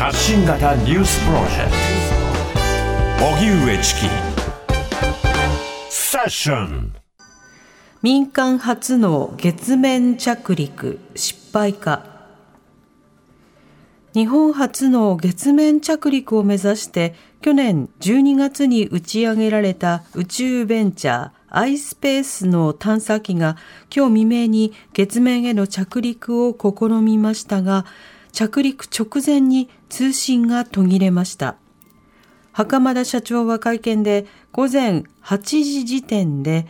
発信型ニュースプロジェクト。荻上チキ。セッション。民間初の月面着陸失敗か。日本初の月面着陸を目指して去年12月に打ち上げられた宇宙ベンチャー iSpace の探査機が今日未明に月面への着陸を試みましたが着陸直前に通信が途切れました袴田社長は会見で午前8時時点で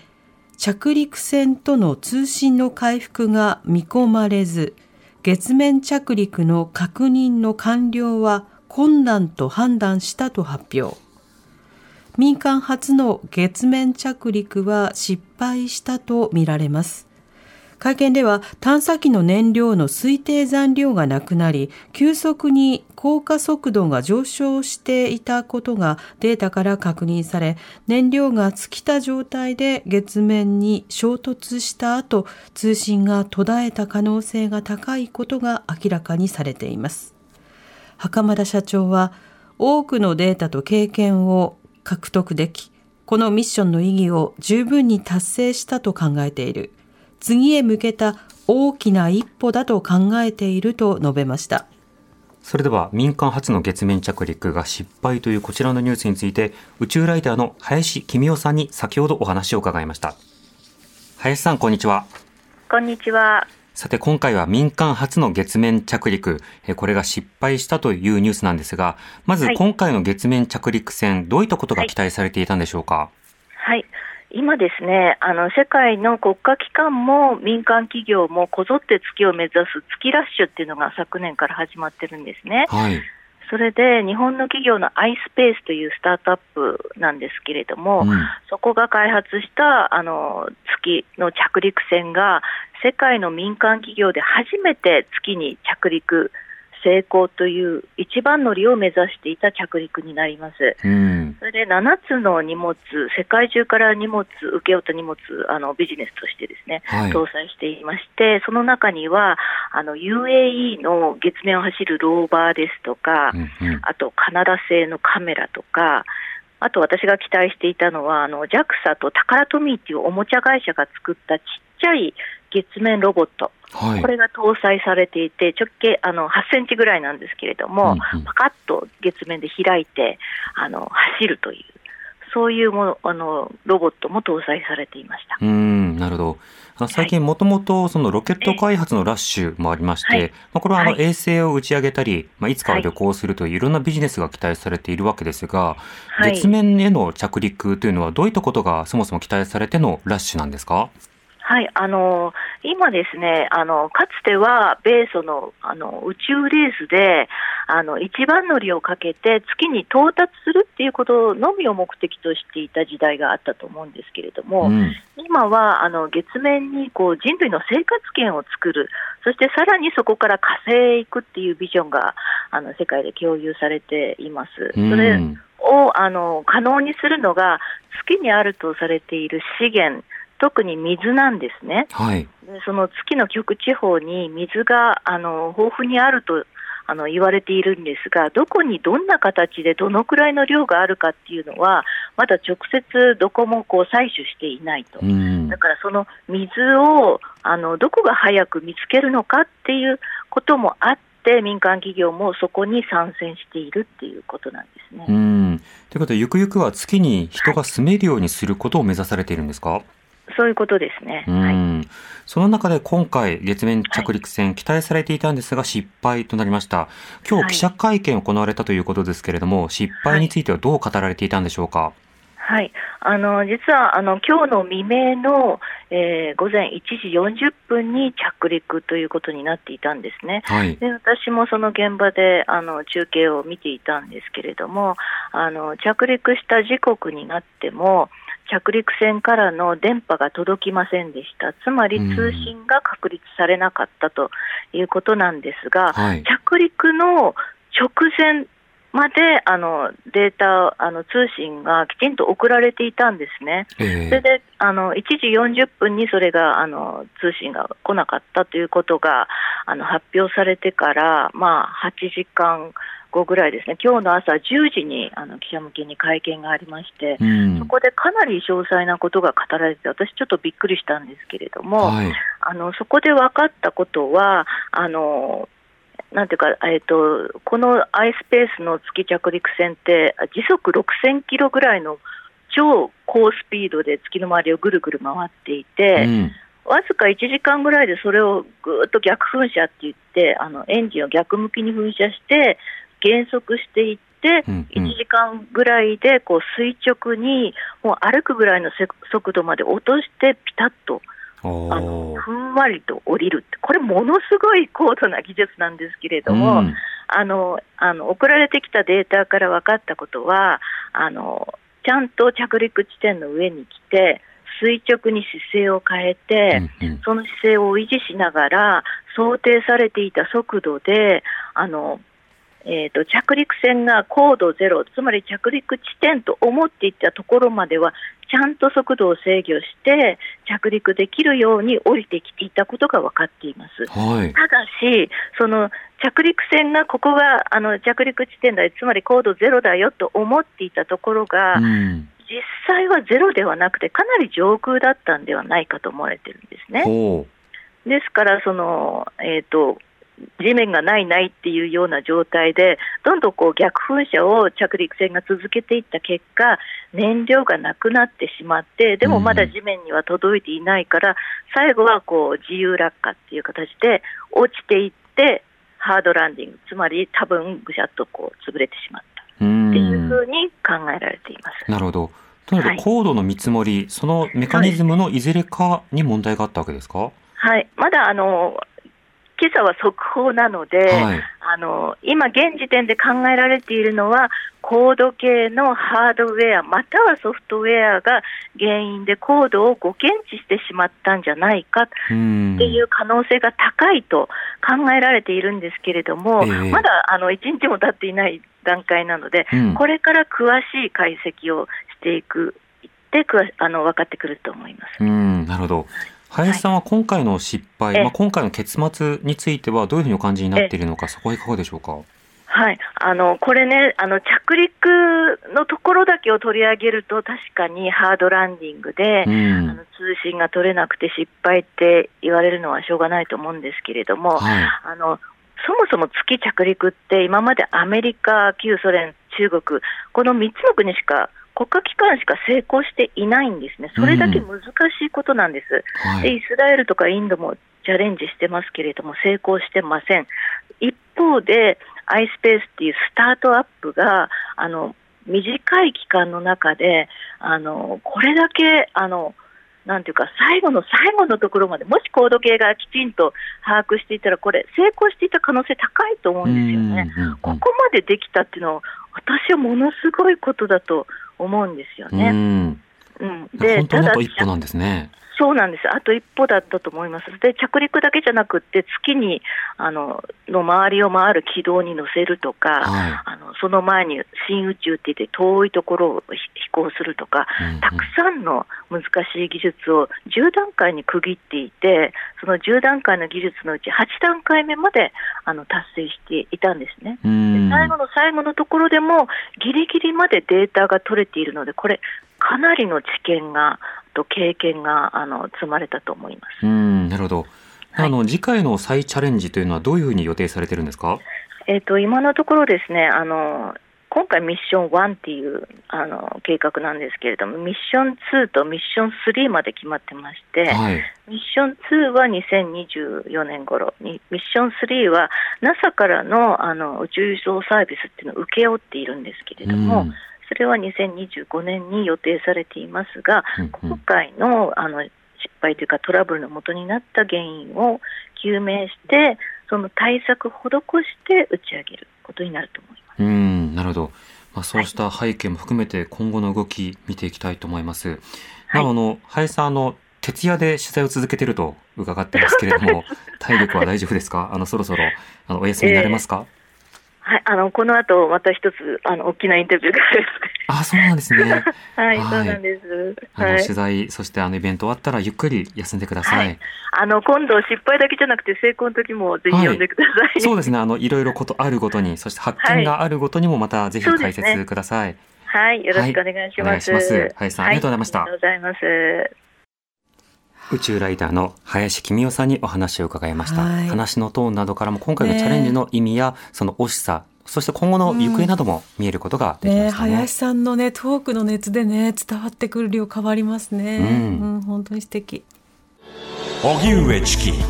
着陸船との通信の回復が見込まれず月面着陸の確認の完了は困難と判断したと発表。民間初の月面着陸は失敗したとみられます。会見では探査機の燃料の推定残量がなくなり、急速に降下速度が上昇していたことがデータから確認され、燃料が尽きた状態で月面に衝突した後、通信が途絶えた可能性が高いことが明らかにされています。袴田社長は、多くのデータと経験を獲得でき、このミッションの意義を十分に達成したと考えている。次へ向けた大きな一歩だと考えていると述べました。それでは民間初の月面着陸が失敗というこちらのニュースについて宇宙ライターの林公夫さんに先ほどお話を伺いました。林さんこんにちは。こんにちは。さて今回は民間初の月面着陸これが失敗したというニュースなんですがまず今回の月面着陸船どういったことが期待されていたんでしょうか？はい、はい今ですね、あの世界の国家機関も民間企業もこぞって月を目指す月ラッシュっていうのが昨年から始まってるんですね。はい、それで日本の企業の iSpace というスタートアップなんですけれども、うん、そこが開発したあの月の着陸船が世界の民間企業で初めて月に着陸成功という一番乗りを目指していた着陸になります。うん、それで7つの荷物、世界中から荷物、請け負った荷物、あのビジネスとしてですね、はい、搭載していまして、その中にはあの UAE の月面を走るローバーですとか、うんうん、あとカナダ製のカメラとか、あと私が期待していたのは、あの JAXA とタカラトミーっていうおもちゃ会社が作ったちっちゃい月面ロボット、はい、これが搭載されていて、直径あの8センチぐらいなんですけれども、うんうん、パカッと月面で開いてあの走るという、そういうものあのロボットも搭載されていました。うんなるほど、最近、もともとそのロケット開発のラッシュもありまして、はい、まあ、これはあの衛星を打ち上げたり、まあ、いつかは旅行するといういろんなビジネスが期待されているわけですが、はい、月面への着陸というのは、どういったことがそもそも期待されてのラッシュなんですか？はい、あの今ですね、あのかつては米ソのあの宇宙レースであの一番乗りをかけて月に到達するっていうことのみを目的としていた時代があったと思うんですけれども、うん、今はあの月面にこう人類の生活圏を作る、そしてさらにそこから火星へ行くっていうビジョンがあの世界で共有されています。それをあの可能にするのが月にあるとされている資源特に水なんですね、はい、その月の極地方に水があの豊富にあるとあの言われているんですが、どこにどんな形でどのくらいの量があるかっていうのは、まだ直接どこもこう採取していないと、だからその水をあのどこが早く見つけるのかっていうこともあって、民間企業もそこに参戦しているっていうことなんですね。うん。ということで、ゆくゆくは月に人が住めるようにすることを目指されているんですか、はいそういうことですね。はい、その中で今回、月面着陸船、期待されていたんですが、失敗となりました。今日、記者会見行われたということですけれども、失敗についてはどう語られていたんでしょうか？はい、あの実はあの今日の未明の、えー、午前1時40分に着陸ということになっていたんですね、はい、で私もその現場であの中継を見ていたんですけれどもあの着陸した時刻になっても着陸船からの電波が届きませんでした、つまり通信が確立されなかったということなんですが、はい、着陸の直前まであのデータあの通信がきちんと送られていたんですね、えー、それであの1時40分にそれがあの通信が来なかったということがあの発表されてから、まあ、8時間後ぐらいですね、今日の朝10時にあの記者向けに会見がありまして、うん。そこでかなり詳細なことが語られて、私、ちょっとびっくりしたんですけれども、はい。あのそこで分かったことは、あのなんていうか、えっと、この iSpace の月着陸船って、時速6000キロぐらいの超高スピードで月の周りをぐるぐる回っていて、うん。わずか1時間ぐらいでそれをぐーっと逆噴射って言って、あのエンジンを逆向きに噴射して、減速していって、うんうん。1時間ぐらいでこう垂直に、もう歩くぐらいのせ速度まで落として、ピタッとおあのー。ふんわりと降りるって、これ、ものすごい高度な技術なんですけれども、うん。あのあの送られてきたデータから分かったことはあの、ちゃんと着陸地点の上に来て、垂直に姿勢を変えて、うんうん。その姿勢を維持しながら、想定されていた速度で、あのえー、と着陸船が高度ゼロ、つまり着陸地点と思っていたところまでは、ちゃんと速度を制御して、着陸できるように降りてきていたことが分かっています。はい。ただし、その着陸船がここがあの着陸地点だよ、つまり高度ゼロだよと思っていたところが、うん実際はゼロではなくて、かなり上空だったんではないかと思われてるんですね。ほですから、そのえー、と地面がないないっていうような状態で、どんどんこう逆噴射を着陸船が続けていった結果、燃料がなくなってしまって、でもまだ地面には届いていないから、最後はこう自由落下っていう形で落ちていって、ハードランディング、つまり多分ぐしゃっとこう潰れてしまった。っていうふうに考えられています。なるほど。となるはい。と、高度の見積もり、そのメカニズムのいずれかに問題があったわけですか？はい、まだあの今朝は速報なので、はい。あの今、現時点で考えられているのは、高度系のハードウェア、またはソフトウェアが原因で高度を誤検知してしまったんじゃないかうんっていう可能性が高いと考えられているんですけれども、ええまだあの1日も経っていない段階なので、うんこれから詳しい解析をしていく、であの分かってくると思います。うん、なるほど。林さんは今回の失敗、ええまあ、今回の結末についてはどういうふうにお感じになっているのか、そこはいかがでしょうか？はい、あのこれねあの、着陸のところだけを取り上げると、確かにハードランディングで、うあんの。通信が取れなくて失敗って言われるのはしょうがないと思うんですけれども、はい。あのそもそも月着陸って、今までアメリカ、旧ソ連、中国、この3つの国しか、国家機関しか成功していないんですね、それだけ難しいことなんです。はい。でイスラエルとかインドもチャレンジしてますけれども、成功してません。一方で、iSpace っていうスタートアップが、あの短い期間の中で、あのこれだけ、あのなんていうか、最後の最後のところまで、もし高度計がきちんと把握していたら、これ、成功していた可能性高いと思うんですよね。うんうんうんここまでできたっていうのは、私はものすごいことだと思うんですようね。ん。うん、本当にあとただ一歩なんですね。そうなんです、あと一歩だったと思います、で着陸だけじゃなくって、月にあのの周りを回る軌道に乗せるとか、はあのその前に新宇宙って言って、遠いところを飛飛行するとか、い。うんうんたくさんの難しい技術を10段階に区切っていて、その10段階の技術のうち8段階目まであの達成していたんですね。うん最後の最後のところでも、ギリギリまでデータが取れているので、これ、かなりの知見が、と経験があの積まれたと思います。うん、なるほど。はいあの次回の再チャレンジというのはどういうふうに予定されてるんですか？えっと今のところですね、あの今回、ミッション1っていうあの計画なんですけれども、ミッション2とミッション3まで決まってまして、はい。ミッション2は2024年頃に、ミッション3は NASA からのあの宇宙輸送サービスっていうのを請け負っているんですけれども、うんそれは2025年に予定されていますが、今回のあの失敗というかトラブルの元になった原因を究明して、その対策を施して打ち上げることになると思います。うん、なるほど。まあ、そうした背景も含めて今後の動き見ていきたいと思います。はいなおあの、林さん、あの、徹夜で取材を続けていると伺ってますけれども、体力は大丈夫ですか？あの、そろそろ、あの、お休みになれますか、はい、あの、この後、また一つ、あの、大きなインタビューがあるあ、そうなんですね。はい、はいそうなんです。あの、はい取。材、そしてあの、イベント終わったらゆっくり休んでください。はいあの、今度、失敗だけじゃなくて、成功の時もぜひ呼んでください。そうですね。あの、いろいろことあるごとに、そして発見があるごとにもまたぜひ解説ください。はい、よろしくお願いします。はいお願いします林さんありがとうございましたありがとうございます。宇宙ライダーの林公夫さんにお話を伺いました。はい話のトーンなどからも今回のチャレンジの意味や、その惜しさ、そして今後の行方なども見えることができまねしたね。林さんのねトークの熱でね伝わってくる量変わりますね。うんうん、本当に素敵。荻上チキ TBS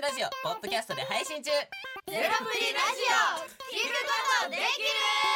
ラジオポッドキャストで配信中ゼロプリラジオ聞くことできる